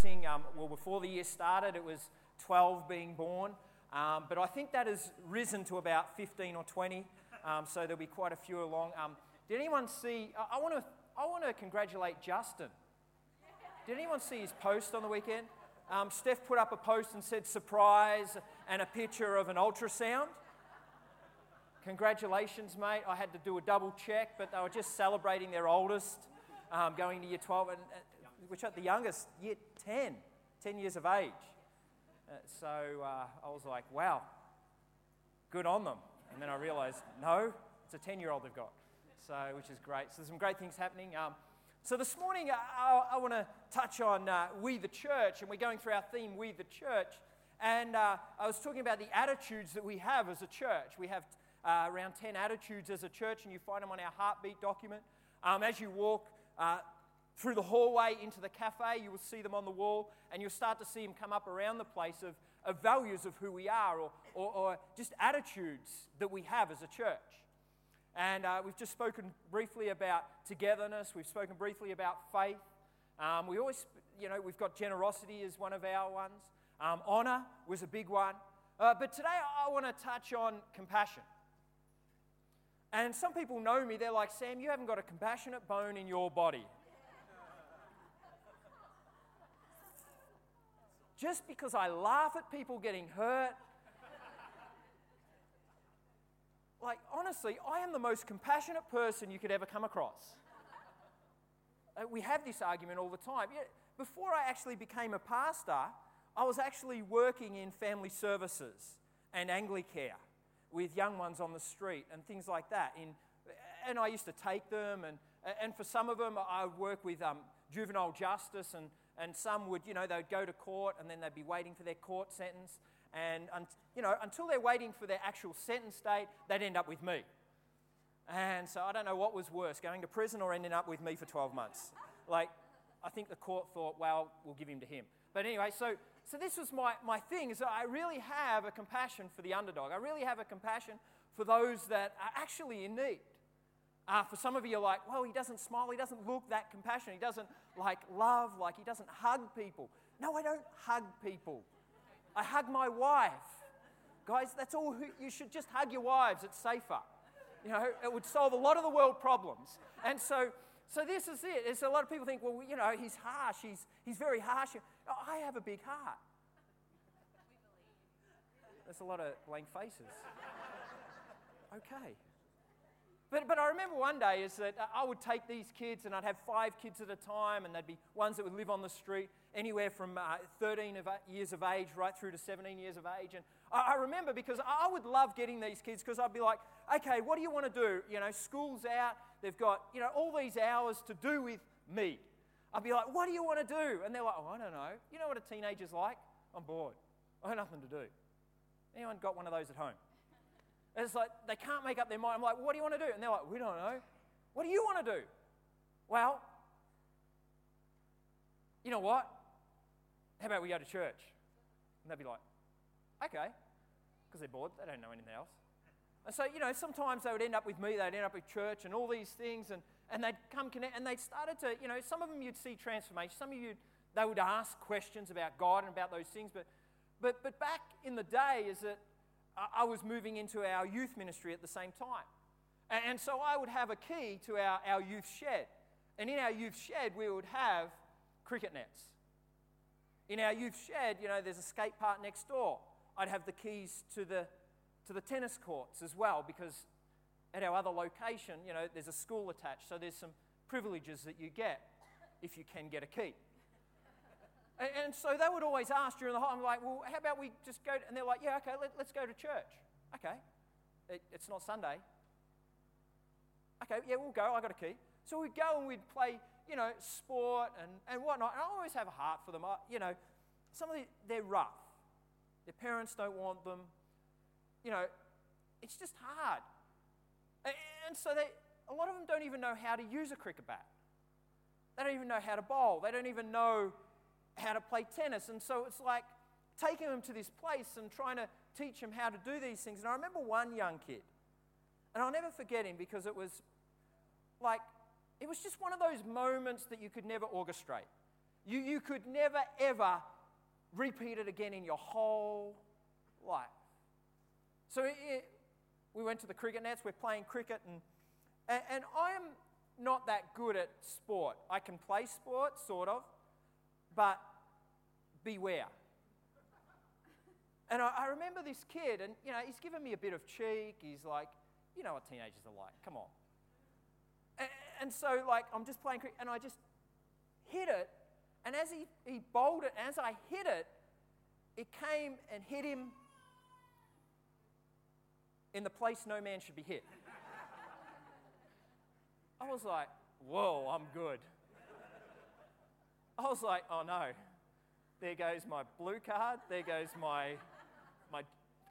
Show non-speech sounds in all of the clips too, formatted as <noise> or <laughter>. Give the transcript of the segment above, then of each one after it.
counting. Um, well, before the year started, it was 12 being born. Um, but I think that has risen to about 15 or 20. Um, so there'll be quite a few along. Um, did anyone see? I, I want to I want to congratulate Justin. Did anyone see his post on the weekend? Um, Steph put up a post and said surprise and a picture of an ultrasound. Congratulations, mate. I had to do a double check, but they were just celebrating their oldest um, going to year 12, and, which at the youngest, yet 10, 10 years of age. Uh, so uh, I was like, wow, good on them. And then I realized, no, it's a 10 year old they've got, so, which is great. So there's some great things happening. Um, so this morning, uh, I, I want to touch on uh, We the Church, and we're going through our theme, We the Church. And uh, I was talking about the attitudes that we have as a church. We have uh, around 10 attitudes as a church, and you find them on our heartbeat document. Um, as you walk through the hallway into the cafe, you will see them on the wall, and you'll start to see them come up around the place of, of values of who we are or, or, or just attitudes that we have as a church. And uh, we've just spoken briefly about togetherness. We've spoken briefly about faith. Um, we always, you know, we've got generosity as one of our ones. Um, honor was a big one. Uh, but today I want to touch on compassion. And some people know me, they're like, Sam, you haven't got a compassionate bone in your body. Just because I laugh at people getting hurt like, honestly, I am the most compassionate person you could ever come across. Uh, we have this argument all the time. Before I actually became a pastor, I was actually working in family services and Anglicare with young ones on the street and things like that. In, and I used to take them, and, and for some of them, I work with um, juvenile justice, and, and some would, you know, they'd go to court and then they'd be waiting for their court sentence. And, you know, until they're waiting for their actual sentence date, they'd end up with me. And so I don't know what was worse, going to prison or ending up with me for 12 months. Like, I think the court thought, well, we'll give him to him. But anyway, so, so this was my, my thing, is that I really have a compassion for the underdog. I really have a compassion for those that are actually in need. Uh, for some of you, you're like, well, he doesn't smile, he doesn't look that compassionate, he doesn't like love, like he doesn't hug people. No, I don't hug people. I hug my wife. Guys, that's all you should just hug your wives. It's safer. You know, it would solve a lot of the world problems. And so, so this is it. It's a lot of people think, well, you know, he's harsh. He's, he's very harsh. Oh, I have a big heart. There's a lot of blank faces. Okay. But, but I remember one day is that I would take these kids and I'd have five kids at a time, and they'd be ones that would live on the street, anywhere from uh, 13 of, uh, years of age right through to 17 years of age. And I, I remember because I would love getting these kids because I'd be like, okay, what do you want to do? You know, school's out, they've got, you know, all these hours to do with me. I'd be like, what do you want to do? And they're like, oh, I don't know. You know what a teenager's like? I'm bored. I have nothing to do. Anyone got one of those at home? And it's like they can't make up their mind. I'm like, what do you want to do? And they're like, we don't know. What do you want to do? Well, you know what? How about we go to church? And they'd be like, okay, because they're bored, they don't know anything else. And so, you know, sometimes they would end up with me, they'd end up with church and all these things, and, and they'd come connect, and they started to, you know, some of them you'd see transformation, some of you, they would ask questions about God and about those things, but, but, but back in the day is that I was moving into our youth ministry at the same time. And, so I would have a key to our, our youth shed. And in our youth shed, we would have cricket nets. In our youth shed, you know, there's a skate park next door. I'd have the keys to the, to the tennis courts as well because at our other location, you know, there's a school attached. So there's some privileges that you get if you can get a key. And, and, so they would always ask during the whole, I'm like, well, how about we just go? And they're like, yeah, okay, let, us go to church. Okay. It, it's not Sunday. Okay, yeah, we'll go. I got a key. So we'd go and we'd play you know, sport and, and whatnot. And I always have a heart for them. I, you know, some of the, they're rough. Their parents don't want them. You know, it's just hard. And, and so they, a lot of them don't even know how to use a cricket bat. They don't even know how to bowl. They don't even know how to play tennis. And so it's like taking them to this place and trying to teach them how to do these things. And I remember one young kid, and I'll never forget him because it was like it was just one of those moments that you could never orchestrate. You, you could never, ever repeat it again in your whole life. So it, it, we went to the cricket nets, we're playing cricket, and, and, and I'm not that good at sport. I can play sport, sort of, but beware. And I, I, remember this kid, and you know, he's given me a bit of cheek. He's like, you know what teenagers are like, come on. And, and so, like, I'm just playing cricket, and I just hit it. And as he, he bowled it, as I hit it, it came and hit him in the place no man should be hit. I was like, whoa, I'm good. I was like, oh no, there goes my blue card, there goes my, my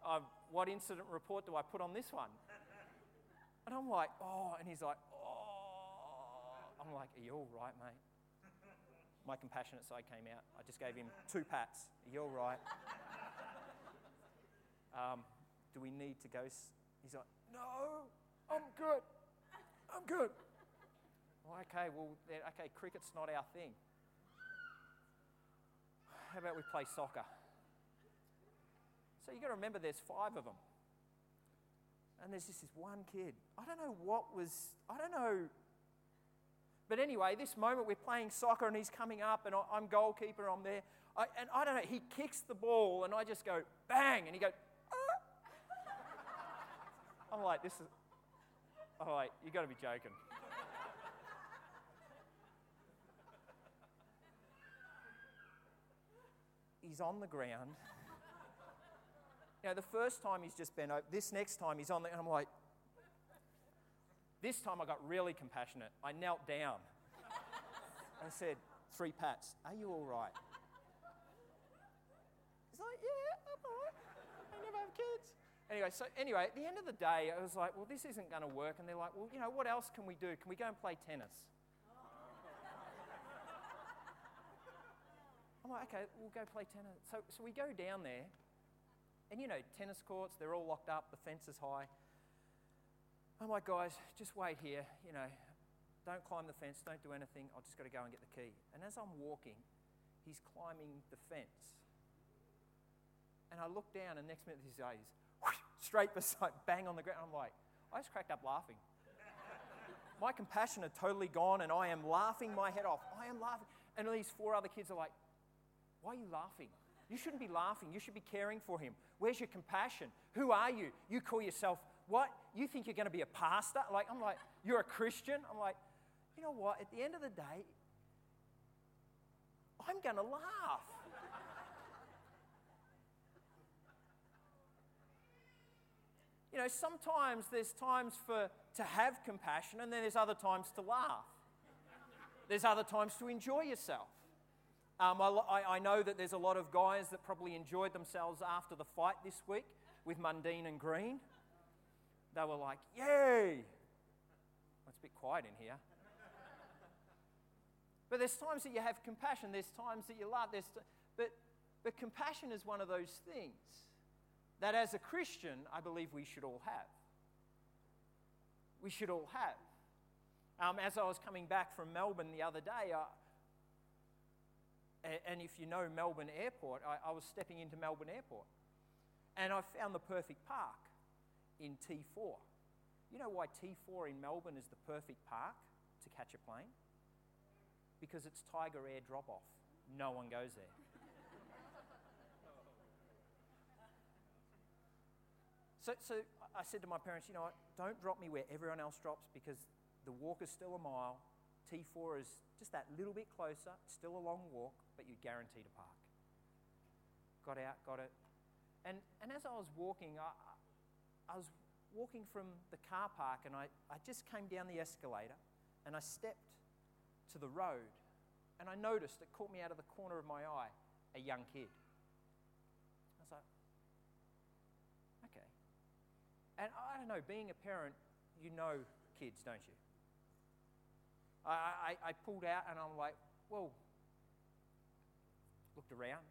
uh, what incident report do I put on this one? And I'm like, oh, and he's like, oh. I'm like, are you all right, mate? My compassionate side came out. I just gave him two pats. Are you all right? Um, do we need to go? He's like, No, I'm good. I'm good. Well, okay, well, okay, cricket's not our thing. How about we play soccer? So you've got to remember there's five of them. And there's just this one kid. I don't know what was, I don't know. But anyway, this moment we're playing soccer and he's coming up and I'm goalkeeper, I'm there. I, and I don't know, he kicks the ball and I just go bang and he goes, ah. I'm like, this is, I'm like, you got to be joking. He's on the ground. <laughs> You know, the first time he's just bent over, this next time he's on the, and I'm like, this time I got really compassionate. I knelt down <laughs> and said, three pats, are you all right? He's like, yeah, I'm all right. I never have kids. Anyway, so anyway, at the end of the day, I was like, well, this isn't going to work. And they're like, well, you know, what else can we do? Can we go and play tennis? Okay, we'll go play tennis. So, so we go down there, and you know, tennis courts, they're all locked up, the fence is high. I'm like, guys, just wait here, you know, don't climb the fence, don't do anything, I've just got to go and get the key. And as I'm walking, he's climbing the fence. And I look down, and next minute, he's, he's straight <laughs> beside, bang on the ground. I'm like, I just cracked up laughing. my compassion had totally gone, and I am laughing my head off. I am laughing. And these four other kids are like, Why are you laughing? You shouldn't be laughing. You should be caring for him. Where's your compassion? Who are you? You call yourself what? You think you're going to be a pastor? Like, I'm like, You're a Christian? I'm like, You know what? At the end of the day, I'm going to laugh. You know, sometimes there's times for to have compassion, and then there's other times to laugh. There's other times to enjoy yourself. Um, I, I, know that there's a lot of guys that probably enjoyed themselves after the fight this week with Mundine and Green. They were like, Yay! Well, it's a bit quiet in here. But there's times that you have compassion, there's times that you love, there's t- but, but compassion is one of those things that as a Christian, I believe we should all have. We should all have. Um, as I was coming back from Melbourne the other day, uh, and if you know Melbourne Airport, I, I was stepping into Melbourne Airport and I found the perfect park in T4. You know why T4 in Melbourne is the perfect park to catch a plane? Because it's Tiger Air drop off. No one goes there. <laughs> So, so I said to my parents, you know what, don't drop me where everyone else drops because the walk is still a mile. T4 is just that little bit closer, still a long walk, but you're guaranteed a park. Got out, got it. And, and as I was walking, I, I was walking from the car park and I, I just came down the escalator and I stepped to the road and I noticed, it caught me out of the corner of my eye, a young kid. I was like, okay. And I don't know, being a parent, you know kids, don't you? I, I, I pulled out and I'm like, well, looked around.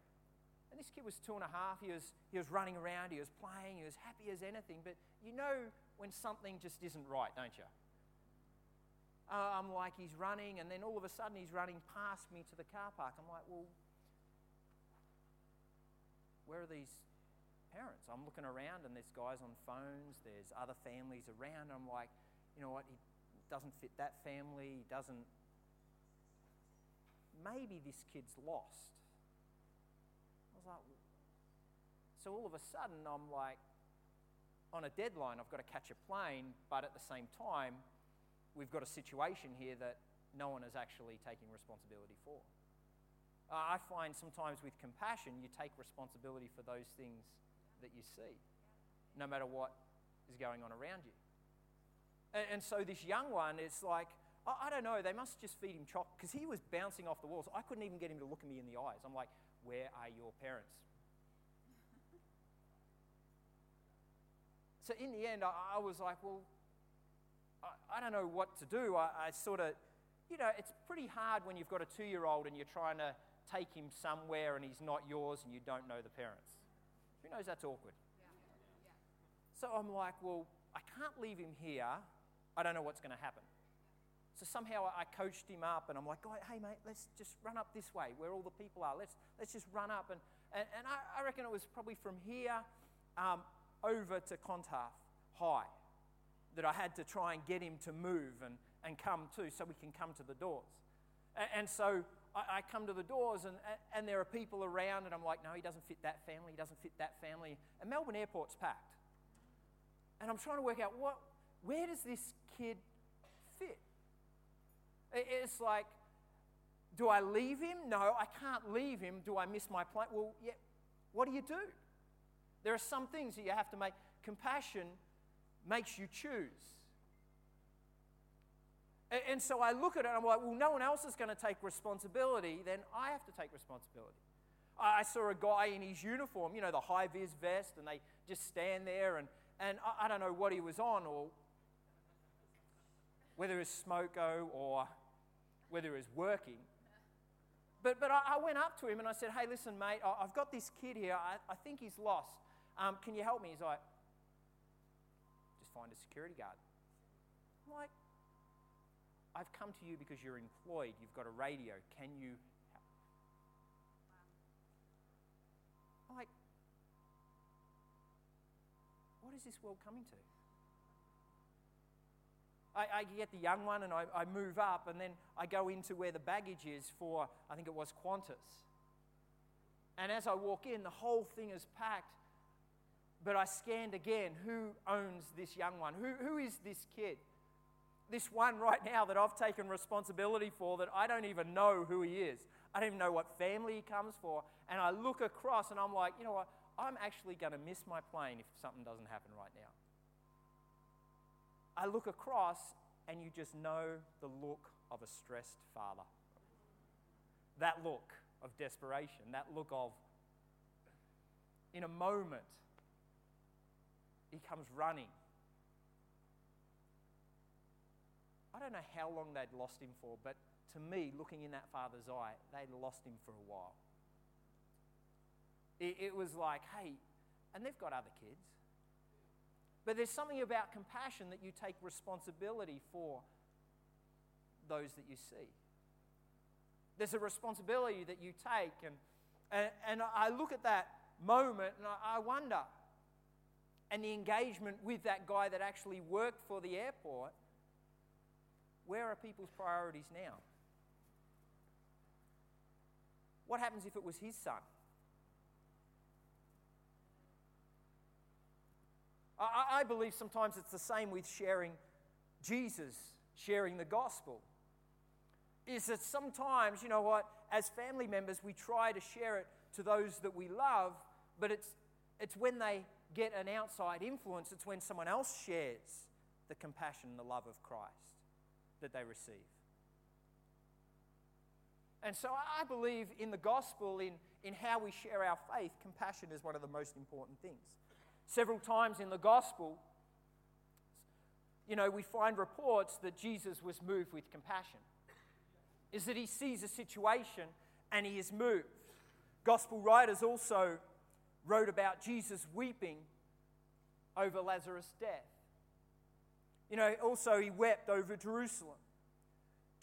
And this kid was two and a half. He was, he was running around, he was playing, he was happy as anything. But you know when something just isn't right, don't you? Uh, I'm like, he's running, and then all of a sudden he's running past me to the car park. I'm like, well, where are these parents? I'm looking around, and there's guys on phones, there's other families around. I'm like, you know what? He doesn't fit that family. He doesn't. Maybe this kid's lost. Like, so all of a sudden, I'm like, on a deadline, I've got to catch a plane, but at the same time, we've got a situation here that no one is actually taking responsibility for. I find sometimes with compassion, you take responsibility for those things that you see, no matter what is going on around you. And, and so this young one, it's like, I, I don't know, they must just feed him chocolate because he was bouncing off the walls. I couldn't even get him to look at me in the eyes. I'm like, where are your parents? so in the end, I, I was like, well, I, I, don't know what to do. I, I sort of, you know, it's pretty hard when you've got a two year old and you're trying to take him somewhere and he's not yours and you don't know the parents. Who knows that's awkward? Yeah. Yeah. So I'm like, well, I can't leave him here. I don't know what's going to happen. So somehow I coached him up and I'm like, hey, mate, let's just run up this way where all the people are. Let's, let's just run up. And, and, and I, I reckon it was probably from here um, over to Clontarf High that I had to try and get him to move and, and come to so we can come to the doors. And, and so I, I, come to the doors and, and there are people around, and I'm like, no, he doesn't fit that family, he doesn't fit that family. And Melbourne Airport's packed. And I'm trying to work out what, where does this kid? It's like, do I leave him? No, I can't leave him. Do I miss my plane? Well, yeah, what do you do? There are some things that you have to make. Compassion makes you choose. And so I look at it and I'm like, well, no one else is going to take responsibility, then I have to take responsibility. I saw a guy in his uniform, you know, the high vis vest, and they just stand there, and, and I don't know what he was on, or whether it was smoko or whether he was working. But, but I, went up to him and I said, hey, listen, mate, I've got this kid here. I, I think he's lost. Um, can you help me? He's like, just find a security guard. I'm like, I've come to you because you're employed. You've got a radio. Can you help? I'm like, what is this world coming to? I, I, get the young one and I, I move up, and then I go into where the baggage is for, I think it was Qantas. And as I walk in, the whole thing is packed but I scanned again who owns this young one? Who, who is this kid? This one right now that I've taken responsibility for that I don't even know who he is. I don't even know what family he comes for. And I look across and I'm like, you know what? I'm actually going to miss my plane if something doesn't happen right now. I look across and you just know the look of a stressed father. That look of desperation, that look of, in a moment, he comes running. I don't know how long they'd lost him for, but to me, looking in that father's eye, they'd lost him for a while. It, it was like, hey, and they've got other kids. But there's something about compassion that you take responsibility for those that you see. There's a responsibility that you take. And, and, and I look at that moment and I, I wonder and the engagement with that guy that actually worked for the airport, where are people's priorities now? What happens if it was his son? I, believe sometimes it's the same with sharing Jesus, sharing the gospel. Is that sometimes, you know what, as family members, we try to share it to those that we love, but it's, it's when they get an outside influence, it's when someone else shares the compassion and the love of Christ that they receive. And so I believe in the gospel, in, in how we share our faith, compassion is one of the most important things. Several times in the gospel, you know, we find reports that Jesus was moved with compassion. Is that he sees a situation and he is moved. Gospel writers also wrote about Jesus weeping over Lazarus' death. You know, also he wept over Jerusalem.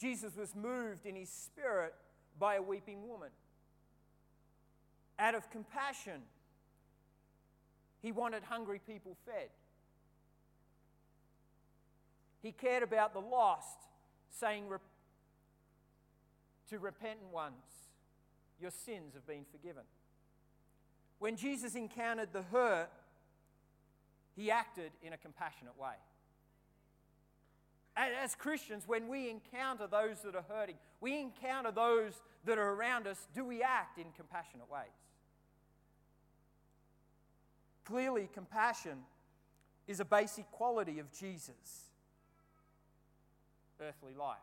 Jesus was moved in his spirit by a weeping woman. Out of compassion, he wanted hungry people fed. He cared about the lost, saying to repentant ones, Your sins have been forgiven. When Jesus encountered the hurt, he acted in a compassionate way. As Christians, when we encounter those that are hurting, we encounter those that are around us, do we act in compassionate ways? Clearly, compassion is a basic quality of Jesus' earthly life.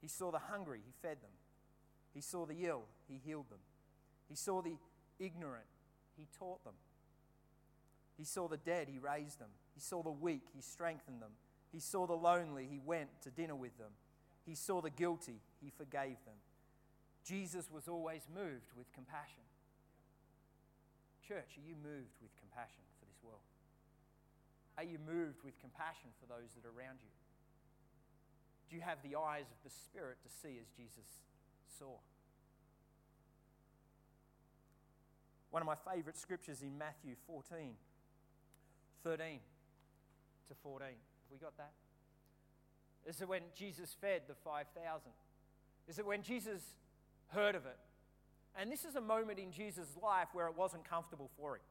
He saw the hungry, he fed them. He saw the ill, he healed them. He saw the ignorant, he taught them. He saw the dead, he raised them. He saw the weak, he strengthened them. He saw the lonely, he went to dinner with them. He saw the guilty, he forgave them. Jesus was always moved with compassion. Church, are you moved with compassion for this world? Are you moved with compassion for those that are around you? Do you have the eyes of the Spirit to see as Jesus saw? One of my favourite scriptures in Matthew 14, 13 to 14. Have we got that? that? Is it when Jesus fed the 5,000? Is it when Jesus heard of it? And this is a moment in Jesus' life where it wasn't comfortable for him.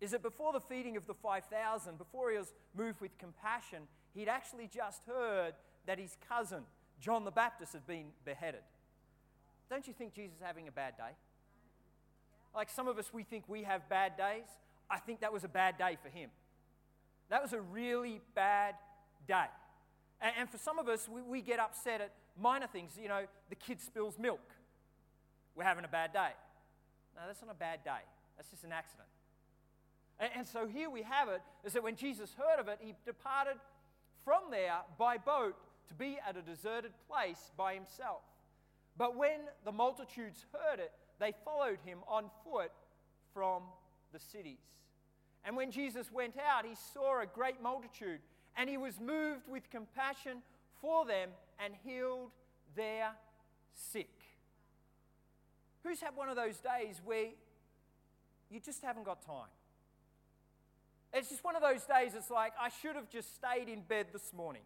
Is it before the feeding of the 5,000, before he was moved with compassion, he'd actually just heard that his cousin, John the Baptist, had been beheaded. Don't you think Jesus is having a bad day? Like some of us, we think we have bad days. I think that was a bad day for him. That was a really bad day. And, for some of us, we get upset at minor things. You know, the kid spills milk. We're having a bad day. No, that's not a bad day. That's just an accident. And, and so here we have it is that when Jesus heard of it, he departed from there by boat to be at a deserted place by himself. But when the multitudes heard it, they followed him on foot from the cities. And when Jesus went out, he saw a great multitude, and he was moved with compassion for them and healed their sick. Who's had one of those days where you just haven't got time? It's just one of those days, it's like, I should have just stayed in bed this morning.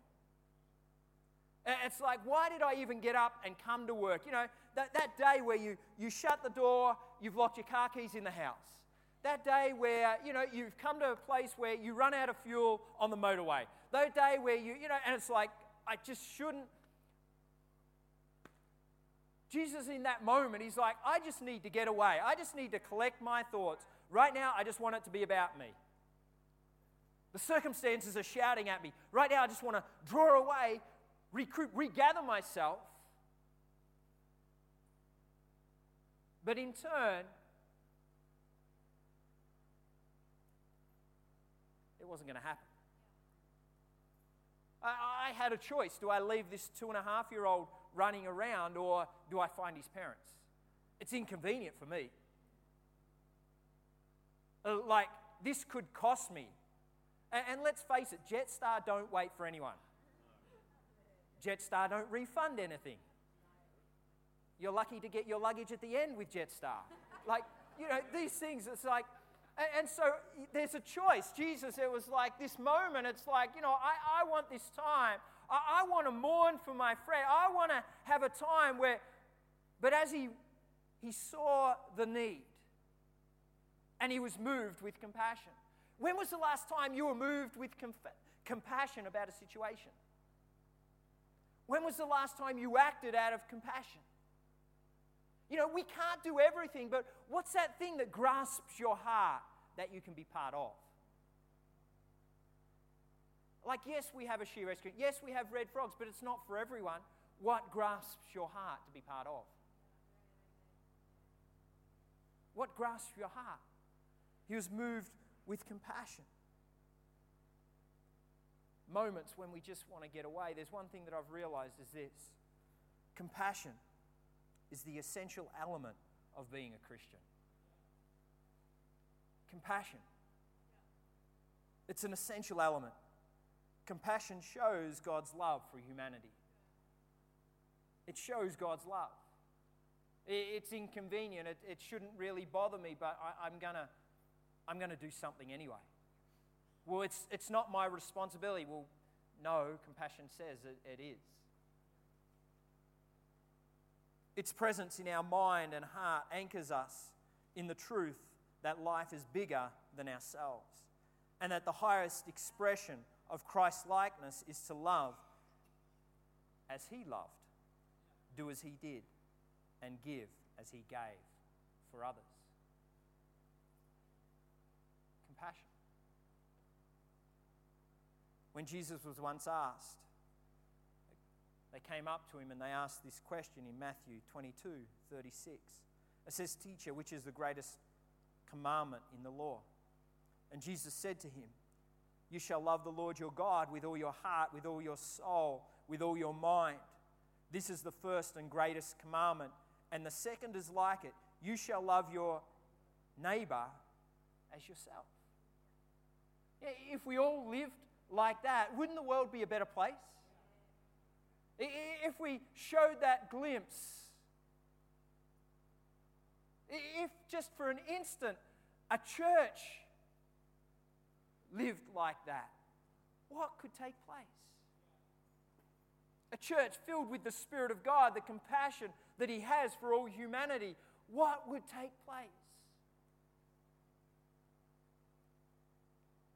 It's like, why did I even get up and come to work? You know, that, that day where you, you shut the door, you've locked your car keys in the house. That day where, you know, you've come to a place where you run out of fuel on the motorway. That day where you, you know, and it's like, I just shouldn't. Jesus, in that moment, he's like, I just need to get away. I just need to collect my thoughts. Right now, I just want it to be about me. The circumstances are shouting at me. Right now, I just want to draw away, recruit, regather myself. But in turn, it wasn't going to happen. I, I, had a choice. Do I leave this two and a half year old running around or do I find his parents? It's inconvenient for me. Uh, like, this could cost me. And, let's face it, Jetstar don't wait for anyone. Jetstar don't refund anything. You're lucky to get your luggage at the end with Jetstar. like, you know, these things, it's like, and, and, so there's a choice. Jesus, it was like this moment, it's like, you know, I, I want this time. I, I want to mourn for my friend. I want to have a time where, but as he, he saw the need and he was moved with compassion. When was the last time you were moved with compassion about a situation? When was the last time you acted out of compassion? You know, we can't do everything, but what's that thing that grasps your heart that you can be part of? Like, yes, we have a she rescue. Yes, we have red frogs, but it's not for everyone. What grasps your heart to be part of? What grasps your heart? He was moved with compassion. Moments when we just want to get away. There's one thing that I've realized is this compassion is the essential element of being a Christian. Compassion. It's an essential element. Compassion shows God's love for humanity. It shows God's love. It's inconvenient. It, it shouldn't really bother me, but I, am going to I'm to do something anyway. Well, it's, it's not my responsibility. Well, no, compassion says it, it is. Its presence in our mind and heart anchors us in the truth that life is bigger than ourselves and that the highest expression of Christ's likeness is to love as he loved, do as he did, and give as he gave for others. Compassion. When Jesus was once asked, they came up to him and they asked this question in Matthew 22 36. It says, Teacher, which is the greatest commandment in the law? And Jesus said to him, You shall love the Lord your God with all your heart, with all your soul, with all your mind. This is the first and greatest commandment. And the second is like it you shall love your neighbor as yourself. If we all lived like that, wouldn't the world be a better place? If we showed that glimpse, if just for an instant a church lived like that, what could take place? A church filled with the Spirit of God, the compassion that He has for all humanity, what would take place?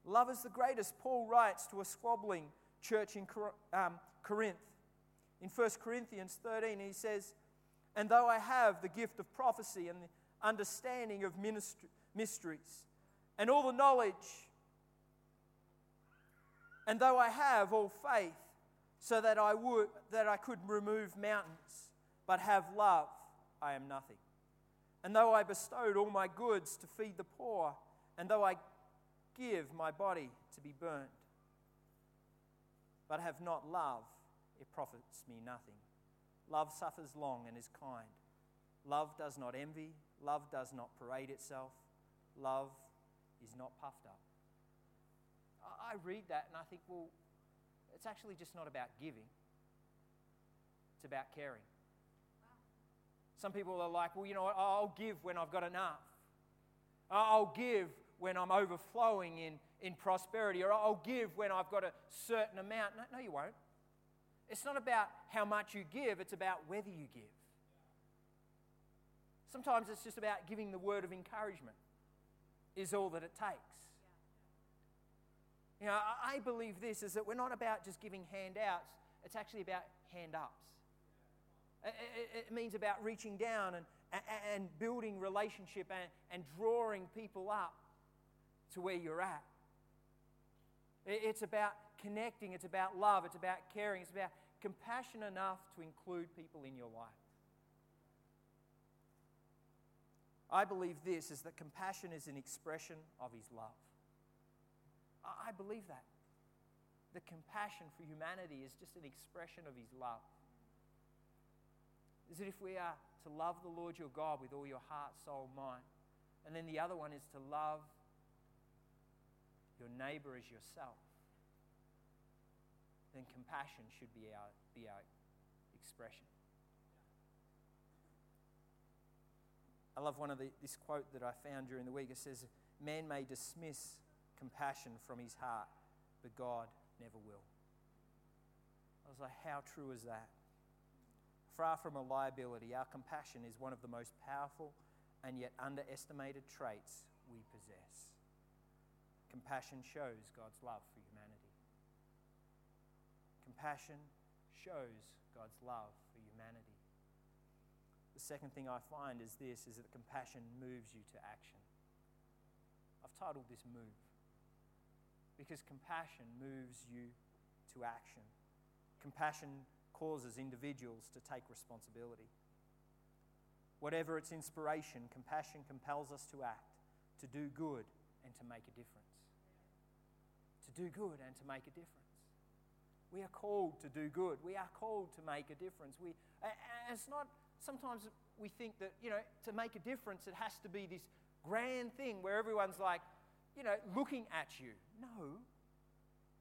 Love is the greatest, Paul writes to a squabbling church in um, Corinth. In 1 Corinthians 13, he says, And though I have the gift of prophecy and the understanding of mysteries, and all the knowledge and though I have all faith, so that I would that I could remove mountains, but have love, I am nothing. And though I bestowed all my goods to feed the poor, and though I give my body to be burnt, but have not love, it profits me nothing. Love suffers long and is kind. Love does not envy. Love does not parade itself. Love is not puffed up. I read that and I think, well, it's actually just not about giving, it's about caring. Some people are like, well, you know what, I'll give when I've got enough. I'll give when I'm overflowing in, in prosperity, or I'll give when I've got a certain amount. No, no, you won't. It's not about how much you give, it's about whether you give. Sometimes it's just about giving the word of encouragement, is all that it takes. You know, I believe this is that we're not about just giving handouts, it's actually about hand ups. It means about reaching down and, and building relationship and, and drawing people up to where you're at. It's about connecting, it's about love, it's about caring, it's about compassion enough to include people in your life. I believe this is that compassion is an expression of His love. I believe that. The compassion for humanity is just an expression of His love. Is that if we are to love the Lord your God with all your heart, soul, mind, and then the other one is to love your neighbor as yourself, then compassion should be our, be our expression. I love one of the, this quote that I found during the week. It says, Man may dismiss compassion from his heart, but God never will. I was like, how true is that? Far from a liability, our compassion is one of the most powerful and yet underestimated traits we possess. Compassion shows God's love for humanity. Compassion shows God's love for humanity. The second thing I find is this is that compassion moves you to action. I've titled this Move because compassion moves you to action. Compassion causes individuals to take responsibility. Whatever its inspiration, compassion compels us to act, to do good, and to make a difference. To do good and to make a difference. We are called to do good. We are called to make a difference. We, it's not, sometimes we think that, you know, to make a difference, it has to be this grand thing where everyone's like, you know, looking at you. No.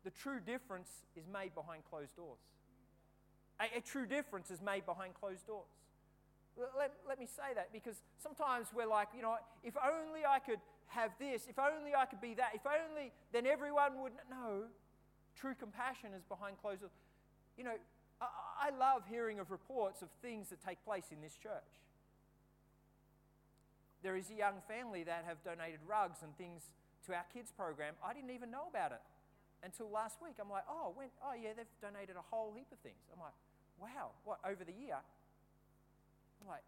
the true difference is made behind closed doors. A, a true difference is made behind closed doors. Let, let me say that because sometimes we're like, you know, if only I could have this, if only I could be that, if only, then everyone would know. True compassion is behind closed doors. You know, I, I love hearing of reports of things that take place in this church. There is a young family that have donated rugs and things to our kids program. I didn't even know about it until last week. I'm like, oh, when, oh yeah, they've donated a whole heap of things. I'm like, wow, what, over the year? I'm like,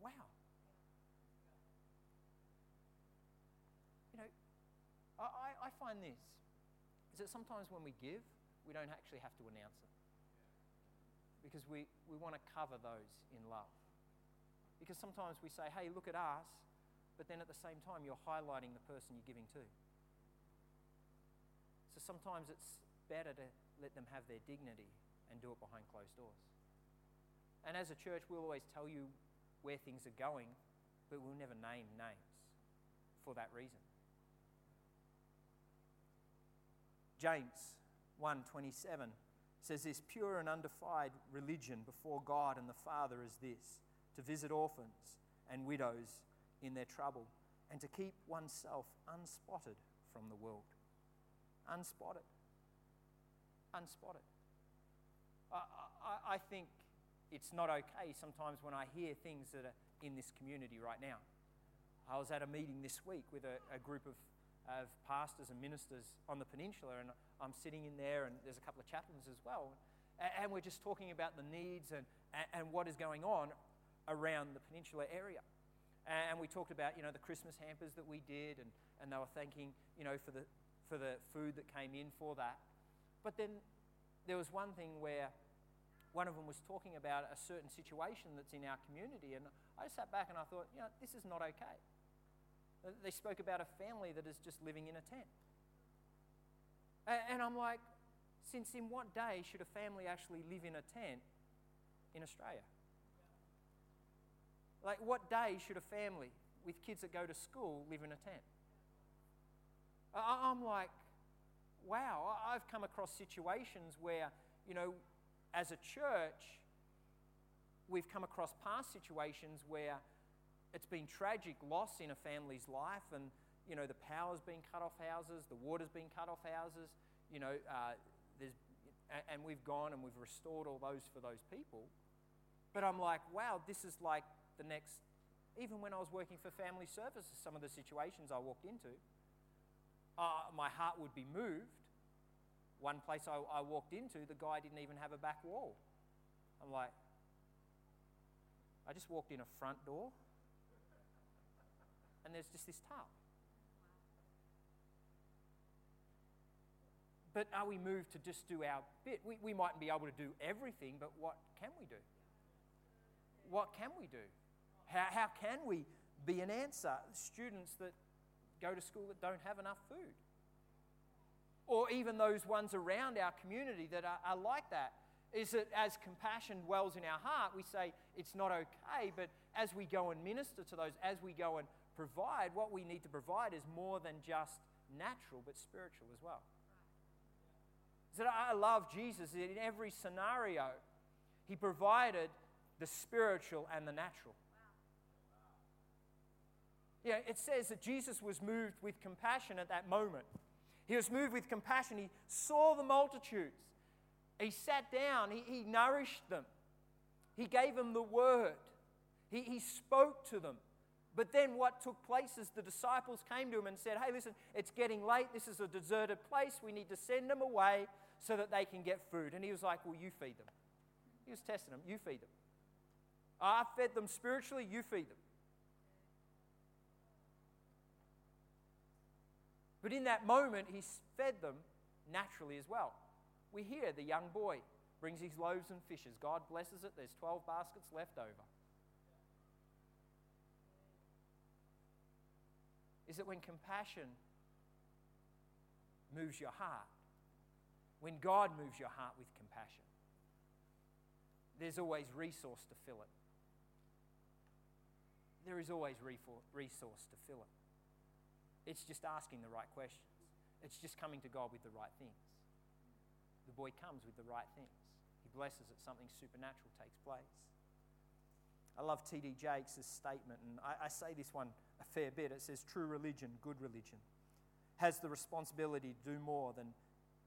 wow. You know, I, I find this is that sometimes when we give, we don't actually have to announce it. Because we, we want to cover those in love. Because sometimes we say, hey, look at us, but then at the same time, you're highlighting the person you're giving to. So sometimes it's better to let them have their dignity and do it behind closed doors. And as a church, we'll always tell you where things are going, but we'll never name names for that reason. James 1:27 says this pure and undefiled religion before God and the Father is this to visit orphans and widows in their trouble and to keep oneself unspotted from the world. Unspotted. Unspotted. I, I, I think it's not okay sometimes when I hear things that are in this community right now. I was at a meeting this week with a, a group of, of pastors and ministers on the peninsula, and I'm sitting in there, and there's a couple of chaplains as well. And, and we're just talking about the needs and, and, and what is going on around the peninsula area. And we talked about, you know, the Christmas hampers that we did, and, and they were thanking, you know, for the, for the food that came in for that. But then there was one thing where one of them was talking about a certain situation that's in our community, and I sat back and I thought, you know, this is not okay. They spoke about a family that is just living in a tent. And I'm like, since in what day should a family actually live in a tent in Australia? Like, what day should a family with kids that go to school live in a tent? I'm like, wow, I've come across situations where, you know, as a church, we've come across past situations where it's been tragic loss in a family's life, and you know the power's been cut off houses, the water's been cut off houses. You know, uh, there's, and we've gone and we've restored all those for those people. But I'm like, wow, this is like the next. Even when I was working for family services, some of the situations I walked into, uh, my heart would be moved one place I, I walked into, the guy didn't even have a back wall. I'm like, I just walked in a front door, and there's just this tub. But are we moved to just do our bit? We, we mightn't be able to do everything, but what can we do? What can we do? How, how can we be an answer? Students that go to school that don't have enough food or even those ones around our community that are, are like that is that as compassion dwells in our heart, we say it's not okay, but as we go and minister to those, as we go and provide, what we need to provide is more than just natural, but spiritual as well. So I love Jesus in every scenario, he provided the spiritual and the natural. Yeah, it says that Jesus was moved with compassion at that moment. He was moved with compassion. He saw the multitudes. He sat down. He, he nourished them. He gave them the word. He, he spoke to them. But then what took place is the disciples came to him and said, Hey, listen, it's getting late. This is a deserted place. We need to send them away so that they can get food. And he was like, Well, you feed them. He was testing them. You feed them. I fed them spiritually. You feed them. But in that moment, he fed them naturally as well. We hear the young boy brings his loaves and fishes. God blesses it. There's 12 baskets left over. Is that when compassion moves your heart, when God moves your heart with compassion, there's always resource to fill it. There is always resource to fill it. It's just asking the right questions. It's just coming to God with the right things. the boy comes with the right things. He blesses it, something supernatural takes place. I love T.D. Jakes' statement, and I, I say this one a fair bit. It says, True religion, good religion, has the responsibility to do more than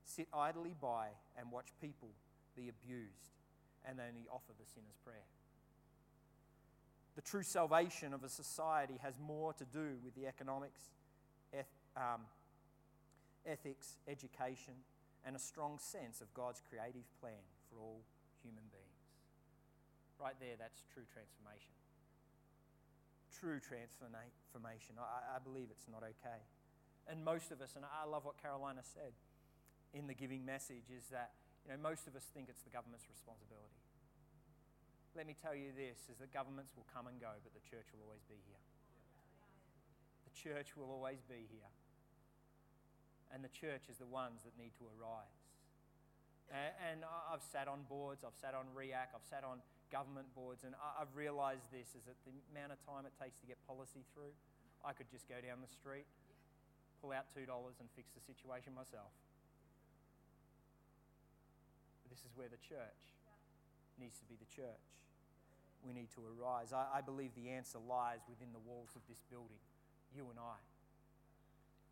sit idly by and watch people be abused and only offer the sinner's prayer. The true salvation of a society has more to do with the economics, eth- um, ethics, education, and a strong sense of God's creative plan for all human beings. Right there, that's true transformation. True transformation. I, I believe it's not okay. And most of us, and I love what Carolina said in the giving message, is that you know, most of us think it's the government's responsibility. Let me tell you this is that governments will come and go, but the church will always be here. The church will always be here. And the church is the ones that need to arise. And, I've sat on boards, I've sat on REAC, I've sat on government boards, and I've realized this is that the amount of time it takes to get policy through, I could just go down the street, pull out $2 and fix the situation myself. But this is where the church needs to be the church. We need to arise. I, I believe the answer lies within the walls of this building, you and I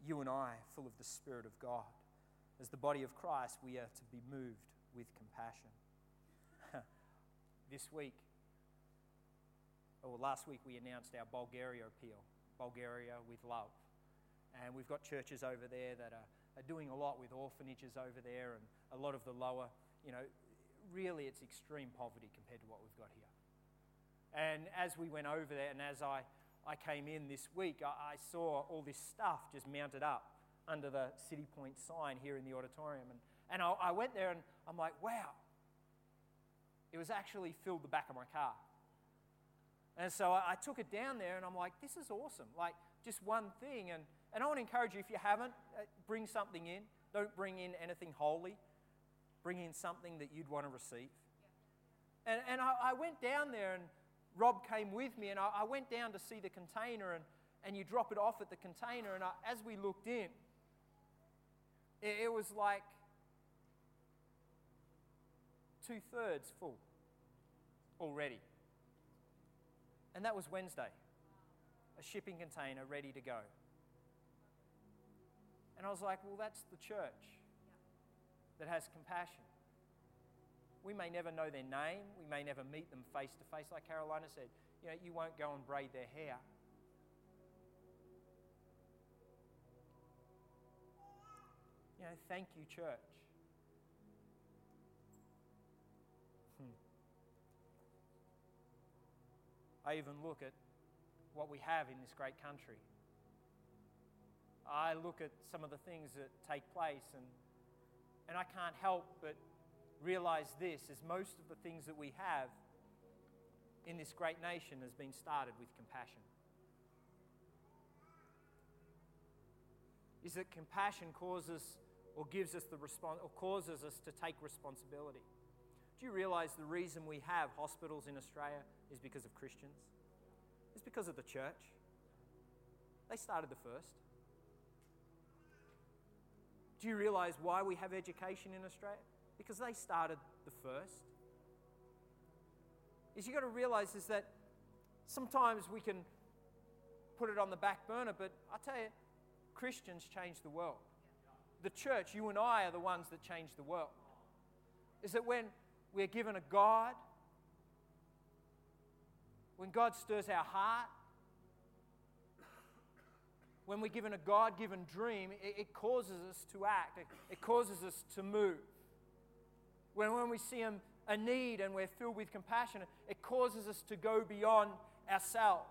you and I, full of the Spirit of God. As the body of Christ, we are to be moved with compassion. <laughs> this week, or last week, we announced our Bulgaria appeal Bulgaria with love. And we've got churches over there that are, are doing a lot with orphanages over there and a lot of the lower, you know, really it's extreme poverty compared to what we've got here. And as we went over there, and as I I came in this week, I, I saw all this stuff just mounted up under the City Point sign here in the auditorium. And, and I, I went there and I'm like, wow. It was actually filled the back of my car. And so I, I took it down there and I'm like, this is awesome. Like, just one thing. And, and I want to encourage you, if you haven't, uh, bring something in. Don't bring in anything holey. Bring in something that you'd want to receive. And, and I, I went down there and Rob came with me, and I, I went down to see the container, and, and you drop it off at the container. And I, as we looked in, it, it was like two thirds full already. And that was Wednesday. A shipping container ready to go. And I was like, well, that's the church that has compassion. We may never know their name. We may never meet them face to face. Like Carolina said, you know, you won't go and braid their hair. You know, thank you, church. Hmm. I even look at what we have in this great country. I look at some of the things that take place, and, and I can't help but realize this is most of the things that we have in this great nation has been started with compassion. Is that compassion causes or gives us the response or causes us to take responsibility. Do you realize the reason we have hospitals in Australia is because of Christians? It's because of the church. They started the first. Do you realize why we have education in Australia? Because they started the first. Is you've got to realize is that sometimes we can put it on the back burner, but I tell you, Christians change the world. The church, you and I, are the ones that change the world. Is that when we're given a God, when God stirs our heart, when we're given a God given dream, it, it, causes us to act, it, it causes us to move. When, when we see a, a need and we're filled with compassion, it causes us to go beyond ourselves.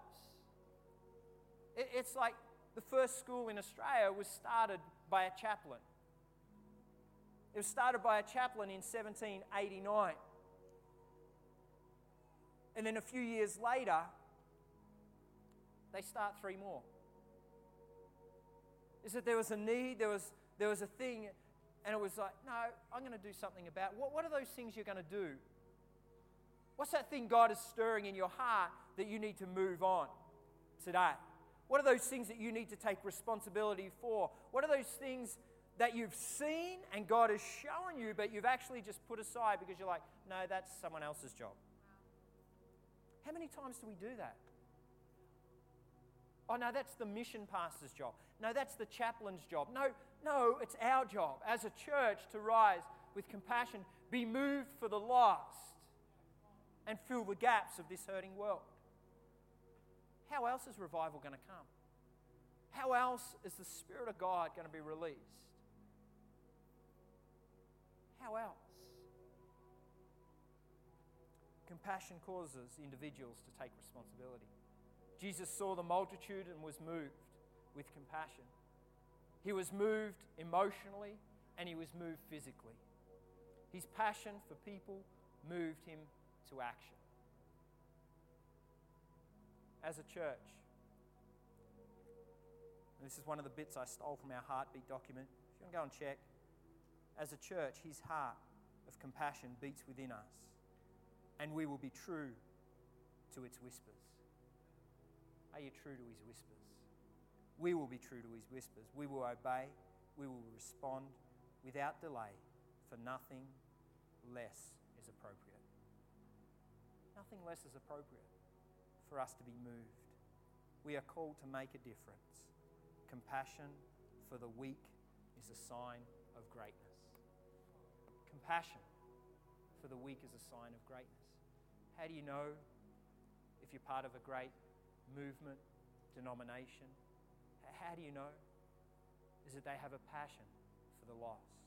It, it's like the first school in Australia was started by a chaplain. It was started by a chaplain in 1789. And then a few years later, they start three more. Is that there was a need, there was, there was a thing, and it was like, no, I'm going to do something about it. What, what are those things you're going to do? What's that thing God is stirring in your heart that you need to move on today? What are those things that you need to take responsibility for? What are those things that you've seen and God has shown you, but you've actually just put aside because you're like, no, that's someone else's job. How many times do we do that? Oh, no, that's the mission pastor's job. No, that's the chaplain's job. No, no, it's our job as a church to rise with compassion, be moved for the lost, and fill the gaps of this hurting world. How else is revival going to come? How else is the Spirit of God going to be released? How else? Compassion causes individuals to take responsibility. Jesus saw the multitude and was moved with compassion. He was moved emotionally and he was moved physically. His passion for people moved him to action. As a church, and this is one of the bits I stole from our heartbeat document. If you want to go and check, as a church, his heart of compassion beats within us, and we will be true to its whispers. Are you true to his whispers? We will be true to his whispers. We will obey. We will respond without delay, for nothing less is appropriate. Nothing less is appropriate for us to be moved. We are called to make a difference. Compassion for the weak is a sign of greatness. Compassion for the weak is a sign of greatness. How do you know if you're part of a great movement, denomination? How do you know? Is that they have a passion for the lost.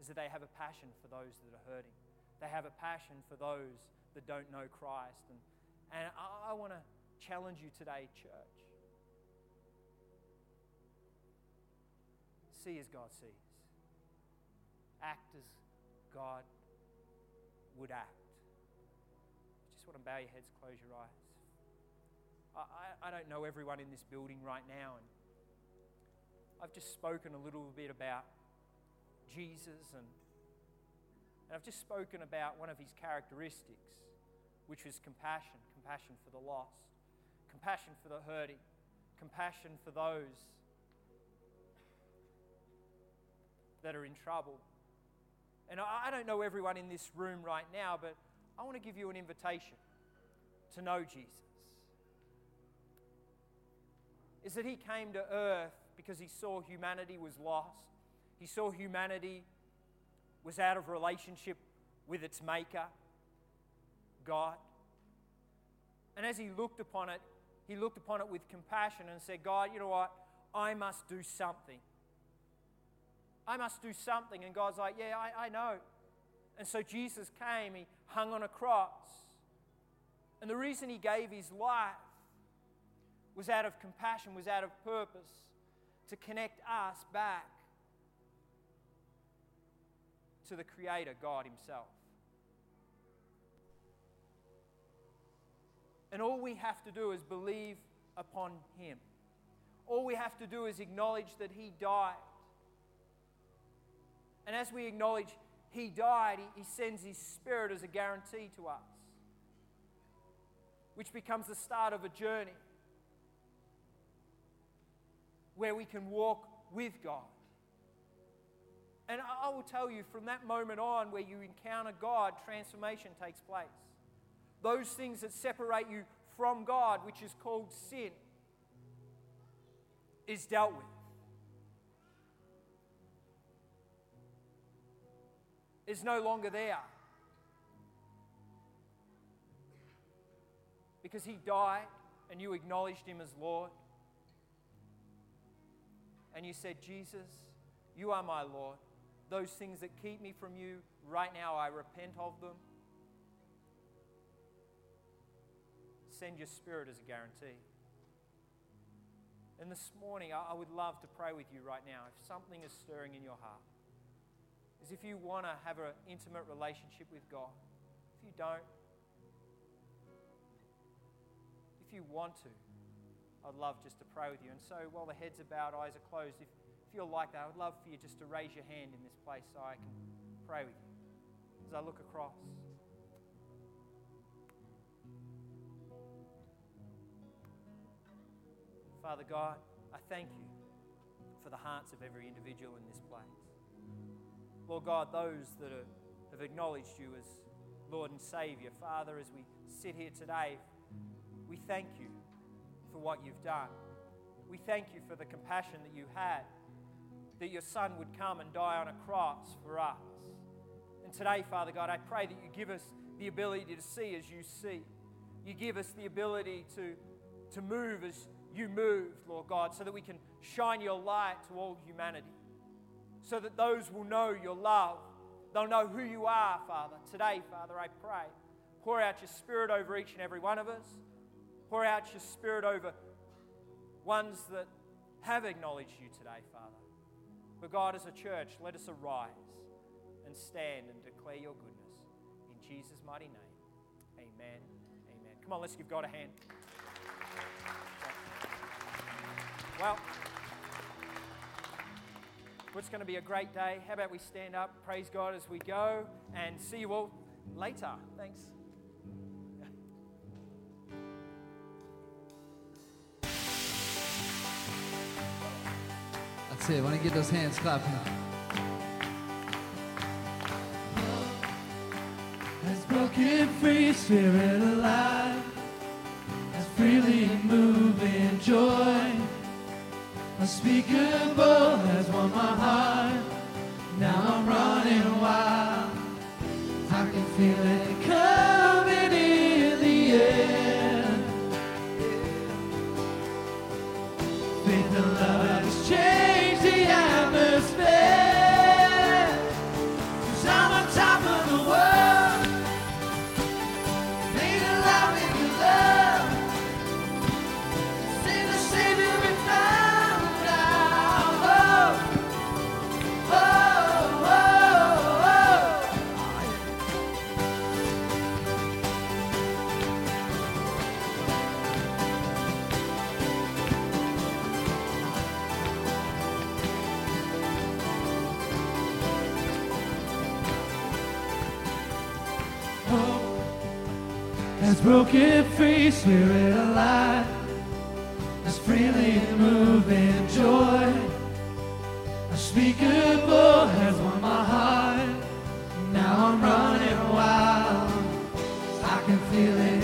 Is that they have a passion for those that are hurting. They have a passion for those that don't know Christ. And, and I, I want to challenge you today, church. See as God sees. Act as God would act. Just want to bow your heads, close your eyes. I, I, don't know everyone in this building right now, and I've just spoken a little bit about Jesus, and, and I've just spoken about one of his characteristics, which was compassion compassion for the lost, compassion for the hurting, compassion for those that are in trouble. And I don't know everyone in this room right now, but I want to give you an invitation to know Jesus. Is that he came to earth because he saw humanity was lost. He saw humanity was out of relationship with its maker, God. And as he looked upon it, he looked upon it with compassion and said, God, you know what? I must do something. I must do something. And God's like, Yeah, I, I know. And so Jesus came, he hung on a cross. And the reason he gave his life was out of compassion, was out of purpose to connect us back to the Creator, God Himself. And all we have to do is believe upon Him. All we have to do is acknowledge that He died and as we acknowledge He died, He, sends His Spirit as a guarantee to us, which becomes the start of a journey where we can walk with God. And I will tell you from that moment on, where you encounter God, transformation takes place. Those things that separate you from God, which is called sin, is dealt with. is no longer there. Because he died and you acknowledged him as Lord. And you said, Jesus, you are my Lord. Those things that keep me from you, right now I repent of them. Send your spirit as a guarantee. And this morning, I would love to pray with you right now. If something is stirring in your heart, is if you want to have an intimate relationship with God. If you don't, if you want to, I'd love just to pray with you. And so while the heads are bowed, eyes are closed, if, you're like that, I would love for you just to raise your hand in this place so I can pray with you as I look across. Father God, I thank you for the hearts of every individual in this place. Lord God, those that are, have acknowledged you as Lord and Savior, Father, as we sit here today, we thank you for what you've done. We thank you for the compassion that you had, that your Son would come and die on a cross for us. And today, Father God, I pray that you give us the ability to see as you see. You give us the ability to, to move as you moved, Lord God, so that we can shine your light to all humanity, so that those will know your love. They'll know who you are, Father. Today, Father, I pray. Pour out your spirit over each and every one of us. Pour out your spirit over ones that have acknowledged you today, Father. But God, as a church, let us arise and stand and declare your goodness. In Jesus' mighty name, amen. Amen. Come on, let's give God a hand. Well, it's going to be a great day. How about we stand up, praise God as we go, and see you all later. Thanks. That's it. Why don't you get those hands clapping? Has broken free, spirit alive, has freely moving joy. Unspeakable has won my heart. Hope has broken free, spirit alive is freely moving joy. Unspeakable has won my heart. Now I'm running wild. I can feel it